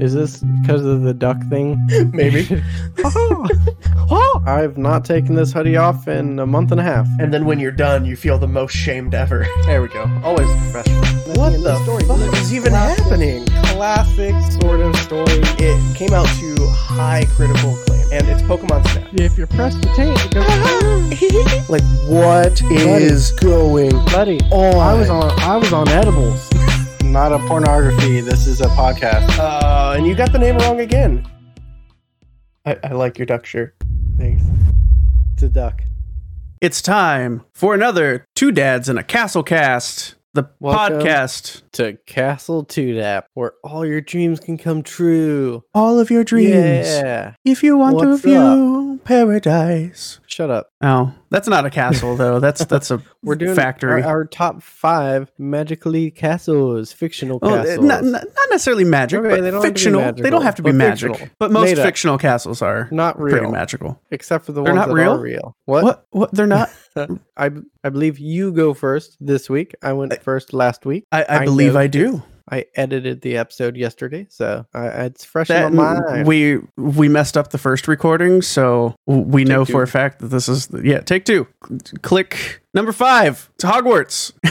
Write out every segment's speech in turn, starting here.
Is this because of the duck thing? Maybe. Oh. I've not taken this hoodie off in a month and a half. and then when you're done, you feel the most shamed ever. There we go. Always professional. What the of story. fuck is even Classic- happening? Classic sort of story. It came out to high critical acclaim, and it's Pokemon Snap. If you press the tank, it goes. like, what is going Buddy, on? I was on. I was on edibles. Not a pornography. This is a podcast. Uh, and you got the name wrong again. I, I like your duck shirt. Thanks. It's a duck. It's time for another Two Dads and a Castle Cast, the Welcome. podcast. To Castle Tudap, where all your dreams can come true. All of your dreams. Yeah. If you want What's to paradise. Shut up. Oh, that's not a castle though. That's that's a We're doing factory. Our, our top five magically castles, fictional castles. not, not necessarily magic, Okay, but they don't have to be fictional. they magical, don't have to be but magic, fictional. but most Made up. fictional castles are not real. pretty magical. Except for the They're ones not that real? are real. What? What? What? They're not. I I believe you go first this week. I went first last week. I, I, I believe. I do. I edited the episode yesterday, so I, it's fresh That in my mind. we we messed up the first recording, so we know two. for a fact that this is yeah. Take two. Click number five. It's Hogwarts.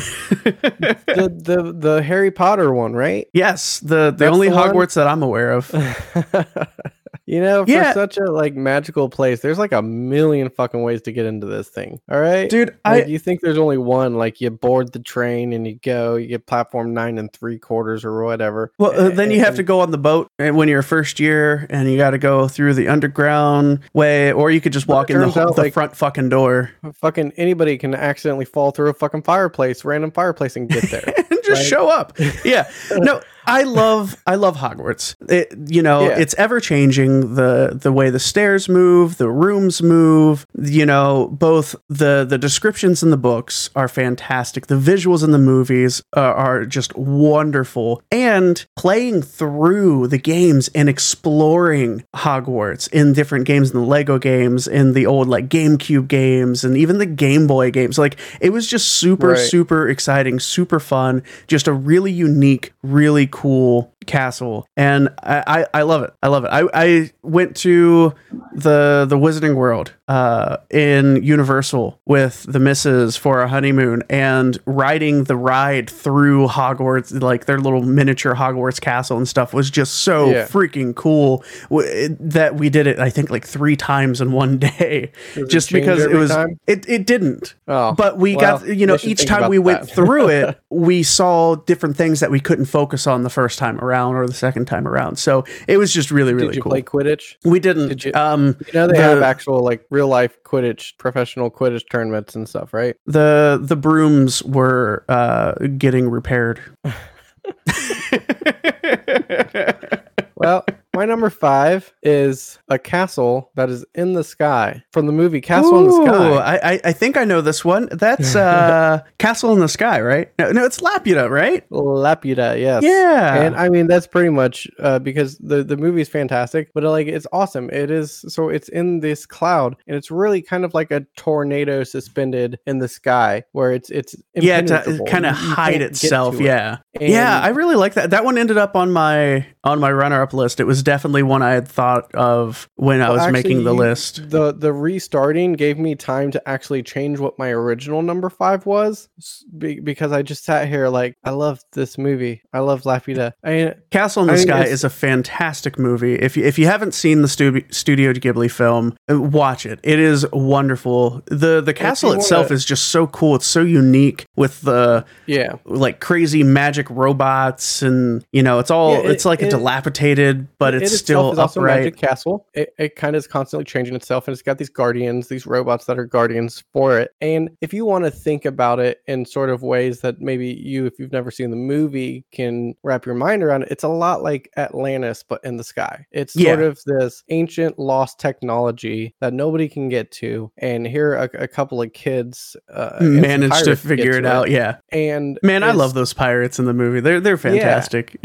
the, the the Harry Potter one, right? yes, the the That's only the one? Hogwarts that I'm aware of. you know, for Yeah. such a like magical place, there's like a million fucking ways to get into this thing. All right, Dude, Like, I you think there's only one? Like you board the train and you go, you get platform nine and three quarters or whatever. well uh, then you have to go on the boat and when you're first year and you got to go through the underground way, or you could just walk in the, out, the like- front fucking door Fucking anybody can accidentally fall through a fucking fireplace, random fireplace, and get there. and just Right. show up. Yeah. No, I love I love Hogwarts. It, you know, Yeah. it's ever changing the the way the stairs move, the rooms move, you know, both the the descriptions in the books are fantastic. The visuals in the movies uh, are just wonderful. And playing through the games and exploring Hogwarts in different games in the Lego games, in the old like GameCube games and even the Game Boy games. Like it was just super Right. super exciting, super fun, just a really unique, really cool cool castle, and I, I, I love it. I love it. I, I went to the the Wizarding World uh, in Universal with the missus for a honeymoon, and riding the ride through Hogwarts, like their little miniature Hogwarts castle and stuff, was just so Yeah. freaking cool that we did it. I think like three times in one day, just because it was. time? It it didn't. Oh, But we well, got, you know, each time we went through it, we saw different things that we couldn't focus on the first time around or the second time around. So it was just really, really Did you cool. play Quidditch? we didn't. Did you- um, You know they The- have actual like real life Quidditch, professional Quidditch tournaments and stuff, right? the the brooms were uh, getting repaired. Well, my number five is a castle that is in the sky from the movie Castle in the Sky. I, I I think I know this one. That's uh, Castle in the Sky, right? No, no, it's Laputa, right? Laputa, yes. Yeah. And I mean that's pretty much uh, because the the movie is fantastic, but like it's awesome. It is so it's in this cloud, and it's really kind of like a tornado suspended in the sky, where it's it's yeah, to kind of hide itself. it. Yeah. And- yeah, I really like that. That one ended up on my on my runner up list. It was definitely one I had thought of when I was actually, making the list. The the restarting gave me time to actually change what my original number five was be, because I just sat here like I love this movie. I love Laputa. I mean, Castle in the I Sky is a fantastic movie. If you, if you haven't seen the stu- Studio Ghibli film, uh, watch it. It is wonderful. the The castle itself wanna- is just so cool. It's so unique with the yeah, like crazy magic robots, and you know, it's all Yeah, it- it's like a dilapidated, but it it's itself still is also a upright. magic castle. It, it kind of is constantly changing itself, and it's got these guardians, these robots that are guardians for it. And if you want to think about it in sort of ways that maybe you, if you've never seen the movie, can wrap your mind around it, it's a lot like Atlantis, but in the sky. It's sort of this ancient lost technology that nobody can get to, and here a, a couple of kids uh, Managed to figure it to out. Yeah, And man, I love those pirates in the movie. They're they're fantastic.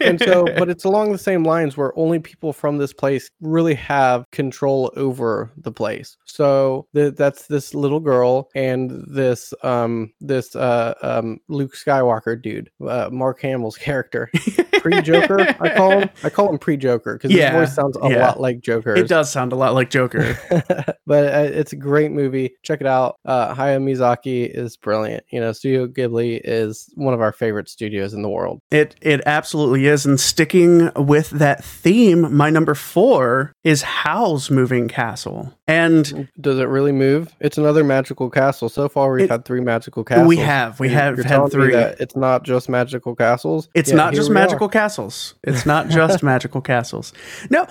and so but it's along the same lines where only people from this place really have control over the place. So th- that's this little girl and this um this uh um Luke Skywalker dude, uh, Mark Hamill's character, pre Joker. I call him. I call him pre Joker because Yeah, his voice sounds a yeah. lot like Joker. It does sound a lot like Joker. but uh, it's a great movie. Check it out. Uh, Hayao Miyazaki is brilliant. You know, Studio Ghibli is one of our favorite studios in the world. It it absolutely is. And sticking with that theme, my number four is Howl's Moving Castle. And Does it really move? It's another magical castle. So far, we've It- had three magical castles. we have we You're- have you're had three. It's not just magical castles. It's Yeah, not just we are. magical castles. It's not just magical castles. No.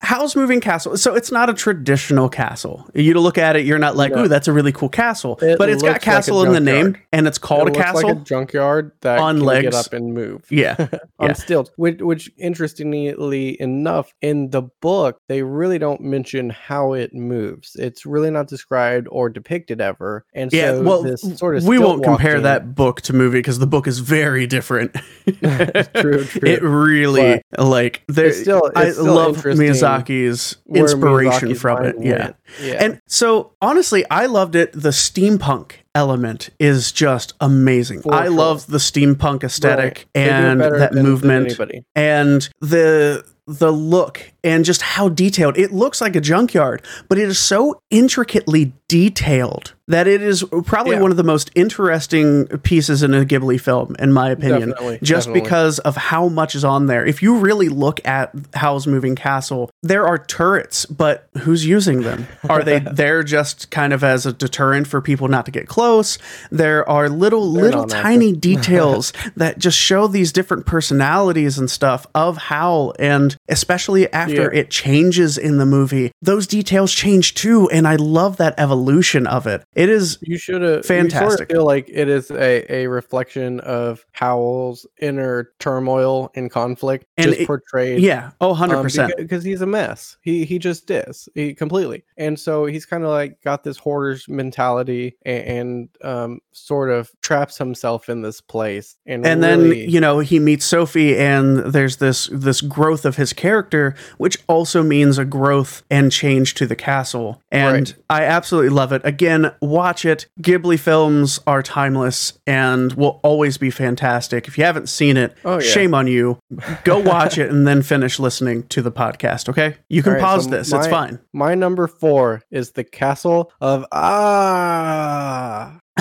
Howl's Moving Castle. So it's not a traditional castle. You to look at it, you're not like, No. ooh, that's a really cool castle. It but it's got looks like castle in the name, and it's called It a castle. like a junkyard that on can legs. get up and move. yeah, on Yeah. stilts. Which, which, interestingly enough, in the book, they really don't mention how it moves. It's really not described or depicted ever. And yeah. so well, this sort of we won't compare walking- that book to movie because the book is very different. true, true. It really like there. Still- I still love Miyazaki's inspiration Miyazaki's from it. Yeah. yeah. And so, honestly, I loved it. The steampunk element is just amazing. For I sure. love the steampunk aesthetic Right. They do it and that movement and the the look and just how detailed. It looks like a junkyard, but it is so intricately detailed that it is probably Yeah. one of the most interesting pieces in a Ghibli film, in my opinion. Definitely, just definitely. because of how much is on there. If you really look at Howl's Moving Castle, there are turrets, but who's using them? Are they there just kind of as a deterrent for people not to get close? There are little, They're little tiny details that just show these different personalities and stuff of Howl. And especially after Yeah. it changes in the movie, those details change too. And I love that evolution of it. It is You should have Fantastic. Sort of feel like it is a, a reflection of Howl's inner turmoil and conflict, And just it- portrayed. yeah, oh 100%. because he's a mess. He he just is. He completely. And so he's kind of like got this hoarder's mentality and, and um sort of traps himself in this place. And and really- then you know he meets sophie and there's this this growth of his character which also means a growth and change to the castle and Right. i absolutely love it again watch it ghibli films are timeless and will always be fantastic if you haven't seen it Oh, yeah. shame on you go watch it and then finish listening to the podcast okay you can right, pause so this it's fine my number four is the castle of Ah.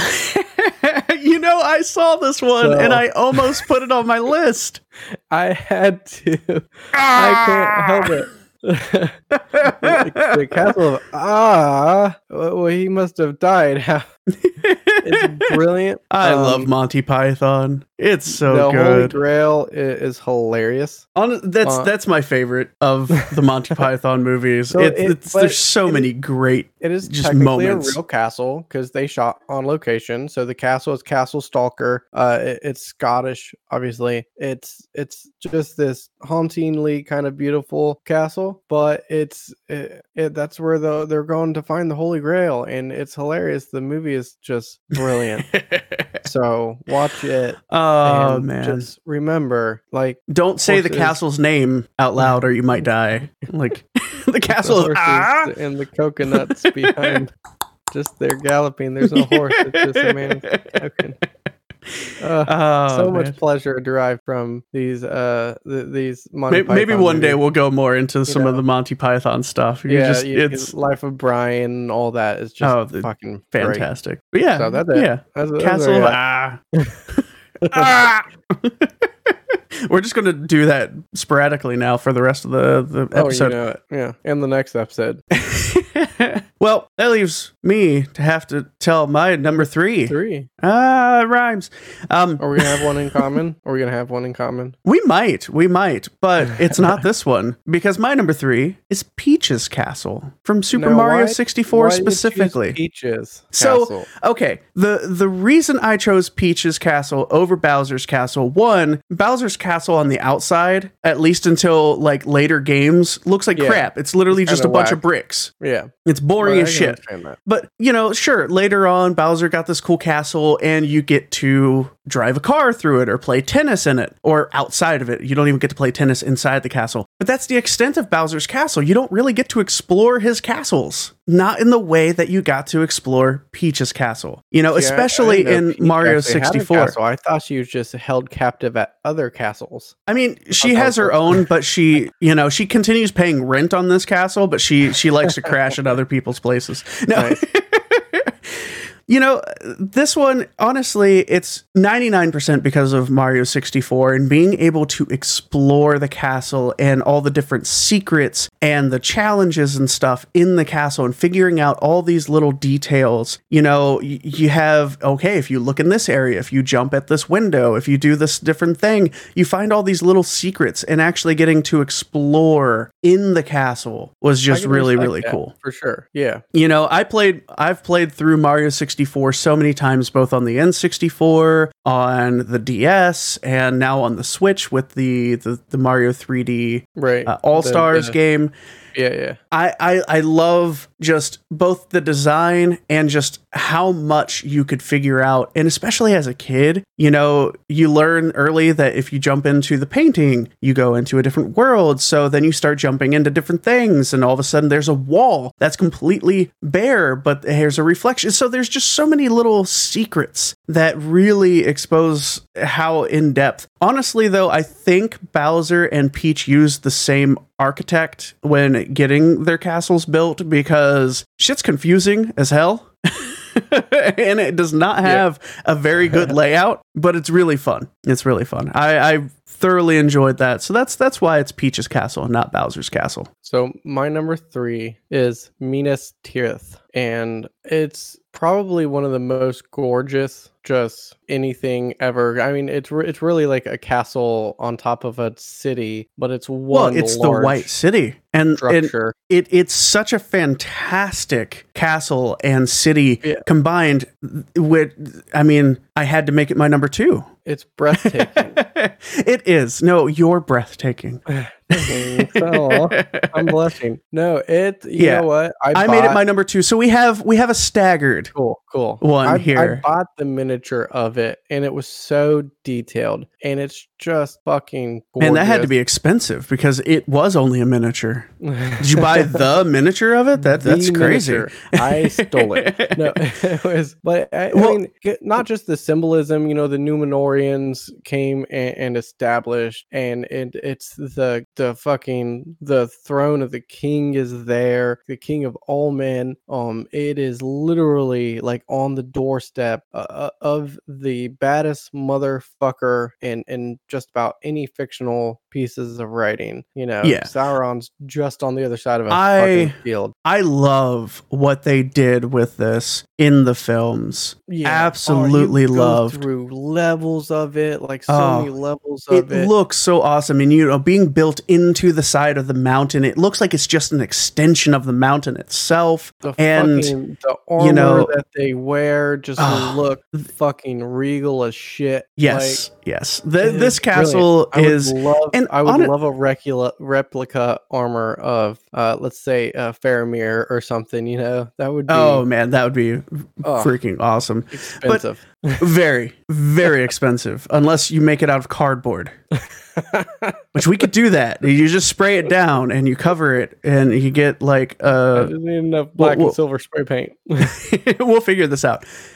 you know i saw this one and i almost put it on my list I had to. I can't help it. The, the castle of Ah. Well, he must have died. it's brilliant. I Um, love Monty Python. It's so the Holy. Grail is, hilarious. On, that's uh, that's my favorite of the Monty Python movies. So It- it- it's, there's so it- many great. It is Just technically moments. a real castle because they shot on location. So the castle is Castle Stalker. Uh, it- it's Scottish, obviously. It's it's just this hauntingly kind of beautiful castle, but it's it, it, that's where the they're going to find the Holy Grail, and it's hilarious. The movie is just brilliant. so watch it. Oh and man! Just remember, like Don't say the castle's name out loud, or you might die. Like the castle. the Of, ah! and the coconuts behind. Just they're galloping. There's no horse. It's just a man. Uh, Oh, so man. much pleasure derived from these uh th- these Monty Maybe, maybe one day we'll go more into some of know. the Monty Python stuff. You yeah just, you- it's Life of Brian and all that is just Oh, fucking fantastic. But yeah, So that's it. yeah. That's, Castle. of- ah. Ah! We're just gonna do that sporadically now for the rest of the the Oh, you episode. know it. Yeah, and the next episode well, that leaves me to have to tell my number three. three. Ah, rhymes. Um, Are we gonna have one in common? Are we gonna have one in common? we might, we might, but it's not this one because my number three is Peach's Castle from Super Now, Mario why- 64 why did you choose specifically. Peaches. So- Castle? Okay, the the reason I chose Peach's Castle over Bowser's Castle, one, Bowser's castle on the outside, at least until like later games, looks like Yeah. crap. It's literally It's just a kinda bunch of bricks. Yeah. It's boring Well, as shit. But, you know, sure, later on, Bowser got this cool castle and you get to drive a car through it or play tennis in it or outside of it. You don't even get to play tennis inside the castle. But that's the extent of Bowser's castle. You don't really get to explore his castles, not in the way that you got to explore Peach's castle. You know, See, I- I especially know in Peach Mario actually had a 64. castle. I thought she was just held captive at other castles. I mean, she has her own, but she, you know, she continues paying rent on this castle, but she she likes to crash at other people's places. No. You know, this one, honestly, it's 99% because of Mario 64 and being able to explore the castle and all the different secrets and the challenges and stuff in the castle and figuring out all these little details. You know, you have, okay, if you look in this area, if you jump at this window, if you do this different thing, you find all these little secrets and actually getting to explore in the castle was just really, really cool. For sure. Yeah. You know, I played I've played through Mario 64 so many times both on the N64, on the DS, and now on the Switch with the the, the Mario 3D Right. uh, All Stars the- game. Yeah, yeah. I, I I love just both the design and just how much you could figure out and especially as a kid you know you learn early that if you jump into the painting you go into a different world. So then you start jumping into different things and all of a sudden there's a wall that's completely bare but there's a reflection. So there's just so many little secrets that really expose how in depth honestly though i think bowser and peach used the same architect when getting their castles built because shit's confusing as hell. and it does not have a very good layout, but it's really fun. It's really fun. I, I thoroughly enjoyed that. So that's that's why it's Peach's castle and not Bowser's castle. So my number three is Minas Tirith, and it's probably one of the most gorgeous, just anything ever. I mean, it's re- it's really like a castle on top of a city, but it's one. Well, it's the White City. And, and structure. it it's such a fantastic castle and city Yeah. combined with I mean, I had to make it my number 2. It's breathtaking. it is. No, you're breathtaking. so I'm blushing. No, it. You Yeah. know what? I made it my number 2. So we have we have a staggered. Cool, cool. one I, here. I bought the miniature of it, and it was so detailed, and it's just fucking. Gorgeous. And that had to be expensive because it was only a miniature. Did you buy the miniature of it? That that's The crazy. I stole it. No, it was, but I, Well- I mean, not just the symbolism. You know, the Numenoreans came and, and established, and it, it's the the fucking the throne of the king is there, the king of all men. Um, it is literally like on the doorstep uh, uh, of the baddest motherfucker in in just about any fictional pieces of writing. You know, Yeah. Sauron's just on the other side of a I- fucking field. I love what they did with this in the films. Yeah. Absolutely oh, you loved. through levels of it, like so Oh, many levels of it. It looks so awesome. And you know, being built into the side of the mountain, it looks like it's just an extension of the mountain itself. the and, fucking the armor know- that they wear just Oh, look fucking regal as shit. Yes, yes. The, Like, it this is castle brilliant. I is love, and I would love a replica replica armor of uh let's say uh Faramir or something, you know. That would be oh man, that would be oh, freaking awesome. expensive. Very, very expensive unless you make it out of cardboard. Which we could do that. You just spray it down and you cover it and you get like I uh enough black well- and silver spray paint. we'll figure this out.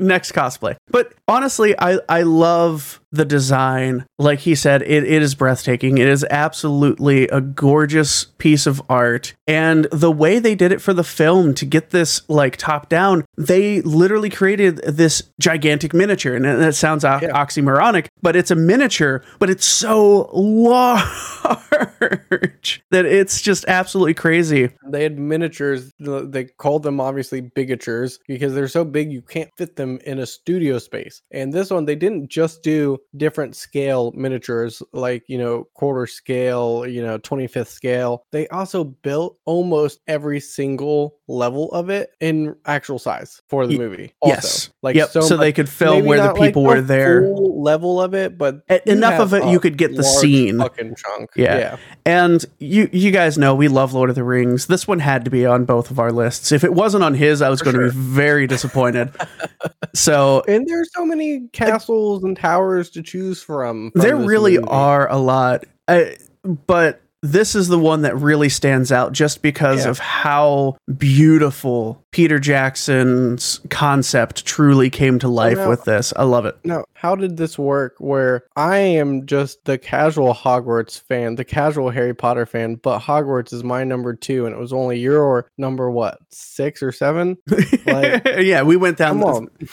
Next cosplay. But honestly, I I love the design. Like he said, it, it is breathtaking. It is absolutely a gorgeous piece of art. And the way they did it for the film to get this like top down, they literally created this gigantic miniature. And that sounds o- Yeah. oxymoronic, but it's a miniature, but it's so large that it's just absolutely crazy. they had miniatures they called them obviously bigatures because they're so big you can't fit them in a studio space and this one they didn't just do different scale miniatures like you know quarter scale you know 25th scale they also built almost every single level of it in actual size for the movie also. Yes. like yep. So, so, much- they could film where the like, people a were there. level of it, but enough of it you could get the scene. fucking chunk. Yeah. yeah. And you you guys know we love Lord of the Rings. This one had to be on both of our lists. If it wasn't on his, I was For going to be very disappointed. so And there's so many castles and towers to choose from. from there really movie. are a lot. I, but this is the one that really stands out just because Yeah. of how beautiful Peter Jackson's concept truly came to life with this. I love it. Now, how did this work? Where I am just the casual Hogwarts fan, the casual Harry Potter fan, but Hogwarts is my number two, and it was only your number what six or seven? Like- yeah, we went down. Come on,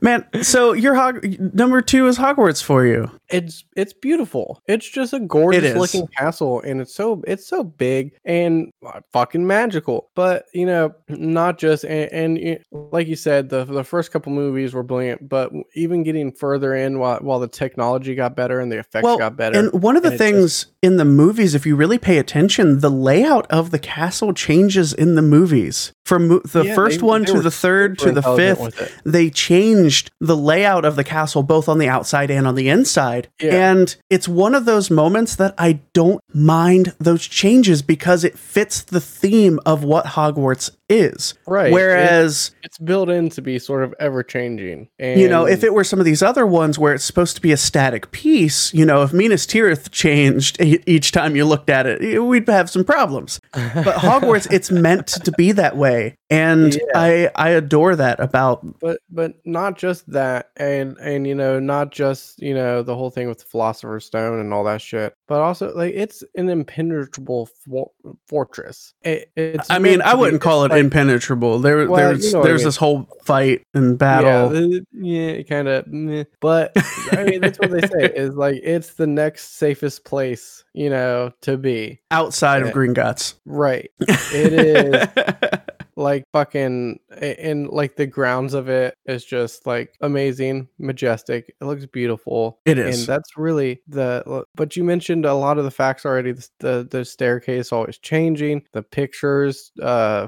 man. So your Hog- number two is Hogwarts for you. it's it's beautiful. It's just a gorgeous looking castle, and it's so it's so big and fucking magical. But you know, not just and, and like you said, the the first couple movies were brilliant, but even getting further in while while the technology got better and the effects Well, got better. And one of the it just- things in the movies, if you really pay attention, the layout of the castle changes in the movies. From the Yeah, first they- one they to the third to the fifth, with it. Changed the layout of the castle both on the outside and on the inside. Yeah. And it's one of those moments that I don't mind those changes because it fits the theme of what Hogwarts is. Right. Whereas it's built in to be sort of ever changing. And you know, if it were some of these other ones where it's supposed to be a static piece, you know, if Minas Tirith changed each time you looked at it, we'd have some problems. But Hogwarts, it's meant to be that way, and Yeah. I I adore that about. but but not just that and and you know not just you know the whole thing with the philosopher's stone and all that shit but also like it's an impenetrable for- fortress it, it's I mean, I wouldn't call it like- impenetrable. There, Well, there's you know what I there's mean. this whole fight and battle. yeah, the- yeah kind of but i mean that's what they say is like it's the next safest place you know to be outside Yeah. of eh. Gringotts. right it is like fucking and like the grounds of it is just like amazing majestic it looks beautiful It is. and that's really the but you mentioned a lot of the facts already the, the the staircase always changing the pictures uh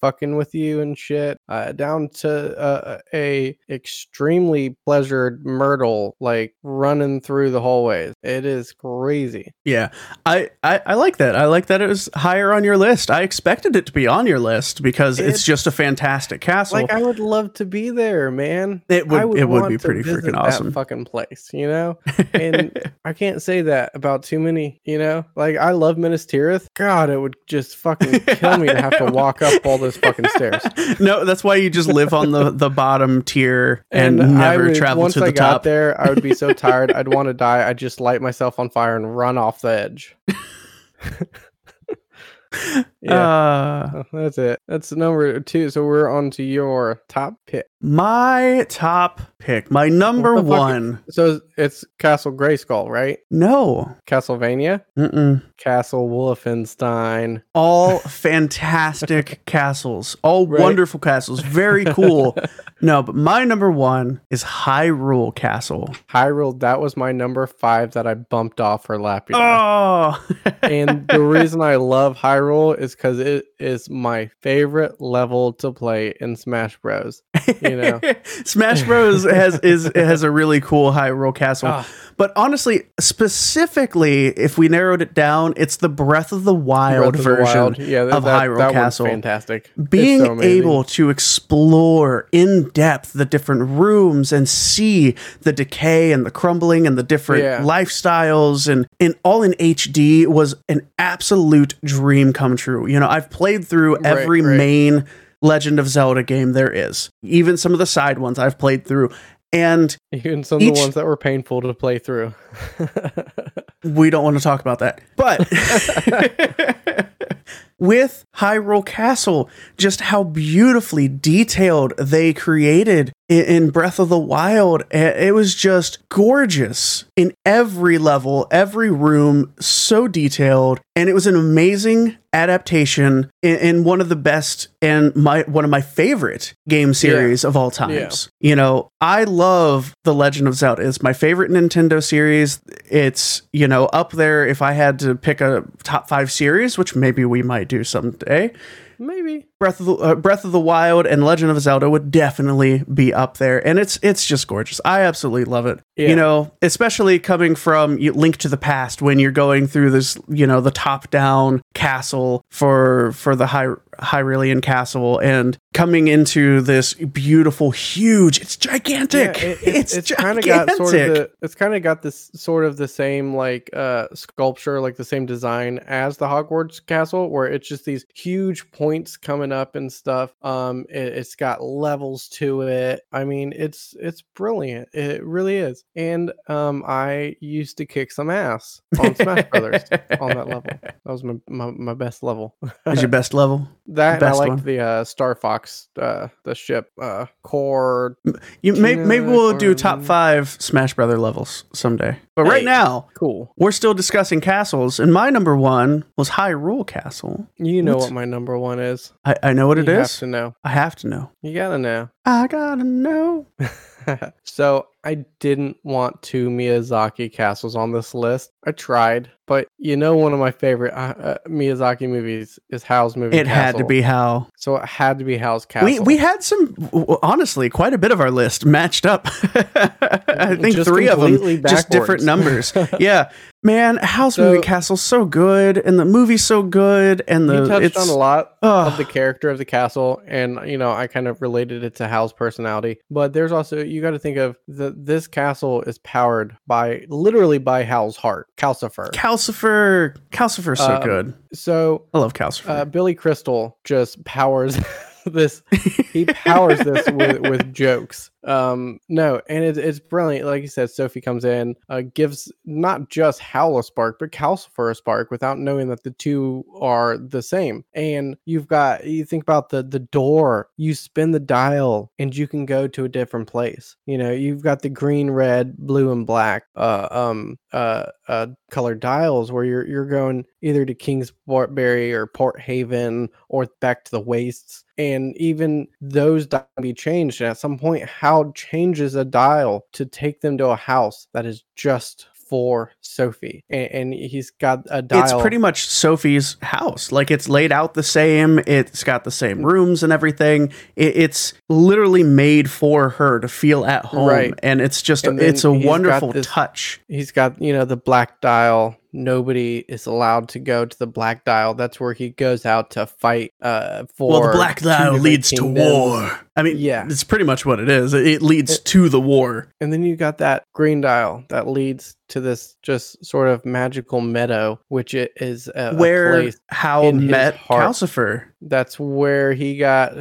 fucking with you and shit uh down to uh, a extremely pleasured myrtle like running through the hallways it is crazy Yeah, I, I I like that. I like that it was higher on your list. I expected it to be on your list because it's It's- just a fantastic castle. like i would love to be there man it would, would it would be pretty freaking that awesome. fucking place, you know. And I can't say that about too many, you know. Like I love Minas Tirith. God, it would just fucking kill me to have to walk up all those fucking stairs. no, that's why you just live on the the bottom tier and, I never would- travel to the I got top. there, I would be so tired. I'd want to die. I'd just light myself on fire and run off the edge. yeah, Uh, that's it. That's number two. So we're on to your top pick. My top pick, my number What the fuck- one. So it's Castle Grayskull, right? No, Castlevania, Mm-mm. Castle Wolfenstein. all fantastic castles, all Right. wonderful castles, very cool. no, but my number one is Hyrule Castle. Hyrule, that was my number five that I bumped off for Lappy. Oh, and the reason I love Hyrule is because it is my favorite level to play in Smash Bros. You know. Smash Bros has is has a really cool Hyrule Castle. Ah, But honestly, specifically, if we narrowed it down, it's the Breath of the Wild of the version. Wild. Yeah, that, of that, Hyrule that Castle. fantastic. Being so able to explore in depth the different rooms and see the decay and the crumbling and the different Yeah. lifestyles and, and all in HD was an absolute dream come true. You know, I've played through Right, every right. main Legend of Zelda game there is, even some of the side ones I've played through. And even some of the ones that were painful to play through. we don't want to talk about that. But with Hyrule Castle, just how beautifully detailed they created in, Breath of the Wild, eh, it was just gorgeous in every level, every room, so detailed, and it was an amazing adaptation in, one of the best and my one of my favorite game series of all times. You know, I love The Legend of Zelda. It's my favorite Nintendo series. It's, you know, up there if I had to pick a top 5 series, which maybe we might do someday. Maybe. Breath of the uh, Breath of the Wild and Legend of Zelda would definitely be up there, and it's it's just gorgeous. I absolutely love it. Yeah. You know, especially coming from Link to the Past when you're going through this, you know, the top down castle for for the Hy- Hyrulean castle, and coming into this beautiful, huge. It's gigantic. Yeah, it- it's it's gigantic. kind of got sort of the it's kind of got this sort of the same like uh sculpture like the same design as the Hogwarts castle where it's just these huge points coming up and stuff um it, it's got levels to it I mean it's it's brilliant it really is and um I used to kick some ass on Smash Brothers on that level that was my my, my best level is your best level. that and I best liked one? the uh Star Fox uh the ship uh core You may, maybe we'll do top five Smash Brother levels someday. But right Hey. now, cool we're still discussing castles, and my number one was Hyrule Castle. You know What's- what my number one is. I, I know what it you is. have to know. I have to know. You gotta know. I gotta know. so I didn't want two Miyazaki castles on this list. I tried, but you know, one of my favorite uh, uh, Miyazaki movies is Howl's Moving It had to be how So it had to be Howl's Castle. we we had some honestly quite a bit of our list matched up. I think Just three of them completely just different numbers. yeah, man, Howl's So- Moving Castle's so good, and the movie's so good, and the you touched it's on a lot Ugh. of the character of the castle, and you know, I kind of related it to Howl's personality. But there's also you got to think of the this castle is powered by literally by Howl's heart, Calcifer. Calcifer. Calcifer's so Um, good. so I love Calcifer. uh, Billy Crystal just powers this. He powers this with, with jokes. Um, no, and it, it's brilliant. Like you said, Sophie comes in, uh, gives not just Howl a spark, but Calcifer a spark without knowing that the two are the same. And you've got you think about the the door. You spin the dial, and you can go to a different place. You know, you've got the green, red, blue, and black. Uh, um, uh, uh, colored dials where you're you're going either to Kingsbury or Port Haven or back to the wastes. And even those can be changed. And at some point, Changes a dial to take them to a house that is just for Sophie. And, and he's got a dial. it's pretty much Sophie's house. Like it's laid out the same. It's got the same rooms and everything. It, it's literally made for her to feel at home, Right. and it's just And it's a then he's got wonderful this- touch. he's got you know the black dial nobody is allowed to go to the black dial that's where he goes out to fight uh for Well, the black dial leads to war. I mean, Yeah. it's pretty much what it is. It, it leads It- to the war. and then you got that green dial that leads to this just sort of magical meadow which it is a, a Where Howl in met. Calcifer. that's where he got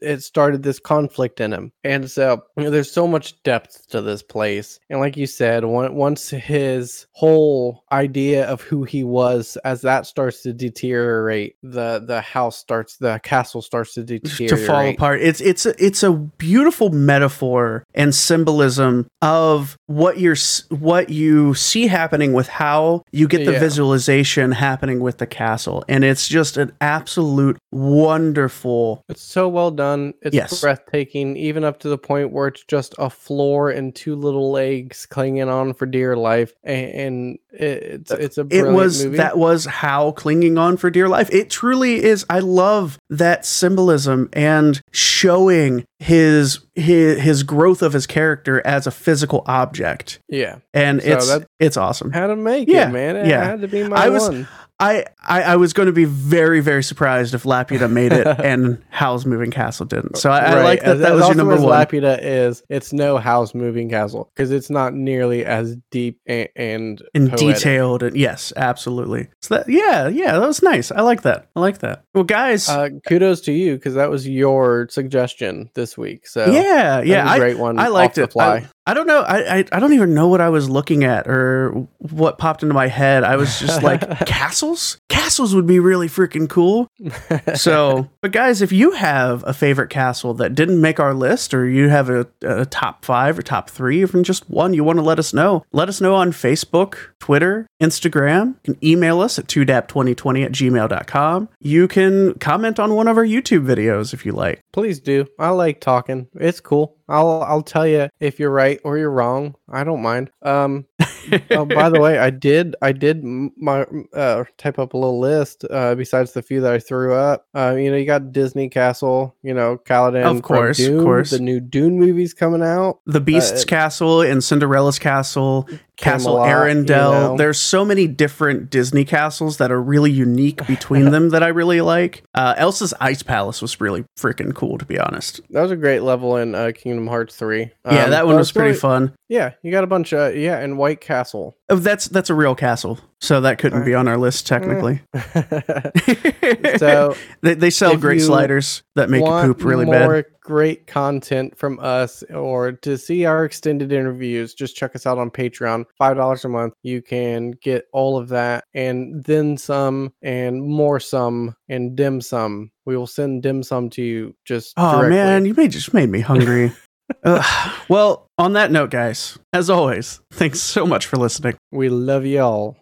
it started this conflict in him and so you know, there's so much depth to this place and like you said on- once his whole idea of who he was as that starts to deteriorate the the house starts the castle starts to deteriorate to fall apart. It's it's a, it's a beautiful metaphor and symbolism of what you're what you see happening with how you get the Yeah. visualization happening with the castle, and it's just an absolute wonderful. It's so well done. It's Yes. breathtaking, even up to the point where it's just a floor and two little legs clinging on for dear life, and, it's it's a It was movie. that was how clinging on for dear life. It truly is. I love that symbolism and showing his his his growth of his character as a physical object, yeah, and So it's it's awesome. How to make Yeah, it, man. It yeah. had to be my I was- one. I, I, I was going to be very, very surprised if Laputa made it and Howl's Moving Castle didn't. So I, I like that as- that as was your number one. Laputa is it's no Howl's moving castle because it's not nearly as deep and and, and detailed and yes, absolutely. So that yeah, yeah, that was nice. I like that. I like that. Well, guys, Uh, kudos to you because that was your suggestion this week. So yeah, yeah, a I, great one. I liked it. I, I don't know. I, I I don't even know what I was looking at or what popped into my head. I was just like castles. Castles would be really freaking cool. so, but guys, if you have a favorite castle that didn't make our list, or you have a, a top five or top three, or even just one, you want to let us know. Let us know on Facebook Twitter, Instagram. You can email us at 2dap2020 at gmail.com. You can comment on one of our YouTube videos if you like. Please do. I like talking. It's cool. I'll I'll tell you if you're right or you're wrong. I don't mind. Um oh, by the way, I did I did my uh type up a little list uh besides the few that I threw up. Uh you know, you got Disney Castle, you know, Caladan Of course, of course. The new Dune movies coming out. the Beast's Uh, Castle and Cinderella's Castle, Castle Camelot, Arendelle. you know. There's so many different Disney castles that are really unique between them that I really like. Uh, Elsa's Ice Palace was really freaking cool, to be honest. That was a great level in uh, Kingdom Hearts 3. yeah, Um, that one but was pretty really- fun. Yeah, you got a bunch of yeah, and White Castle. Oh, that's that's a real castle, so that couldn't be on our list technically. so they, they sell great sliders that make you poop really bad. Great content from us or to see our extended interviews just check us out on patreon five dollars a month you can get all of that and then some and more some and dim sum we will send dim sum to you just Oh directly. man, you made just made me hungry. Ugh. well, on that note, guys, as always, thanks so much for listening. we love y'all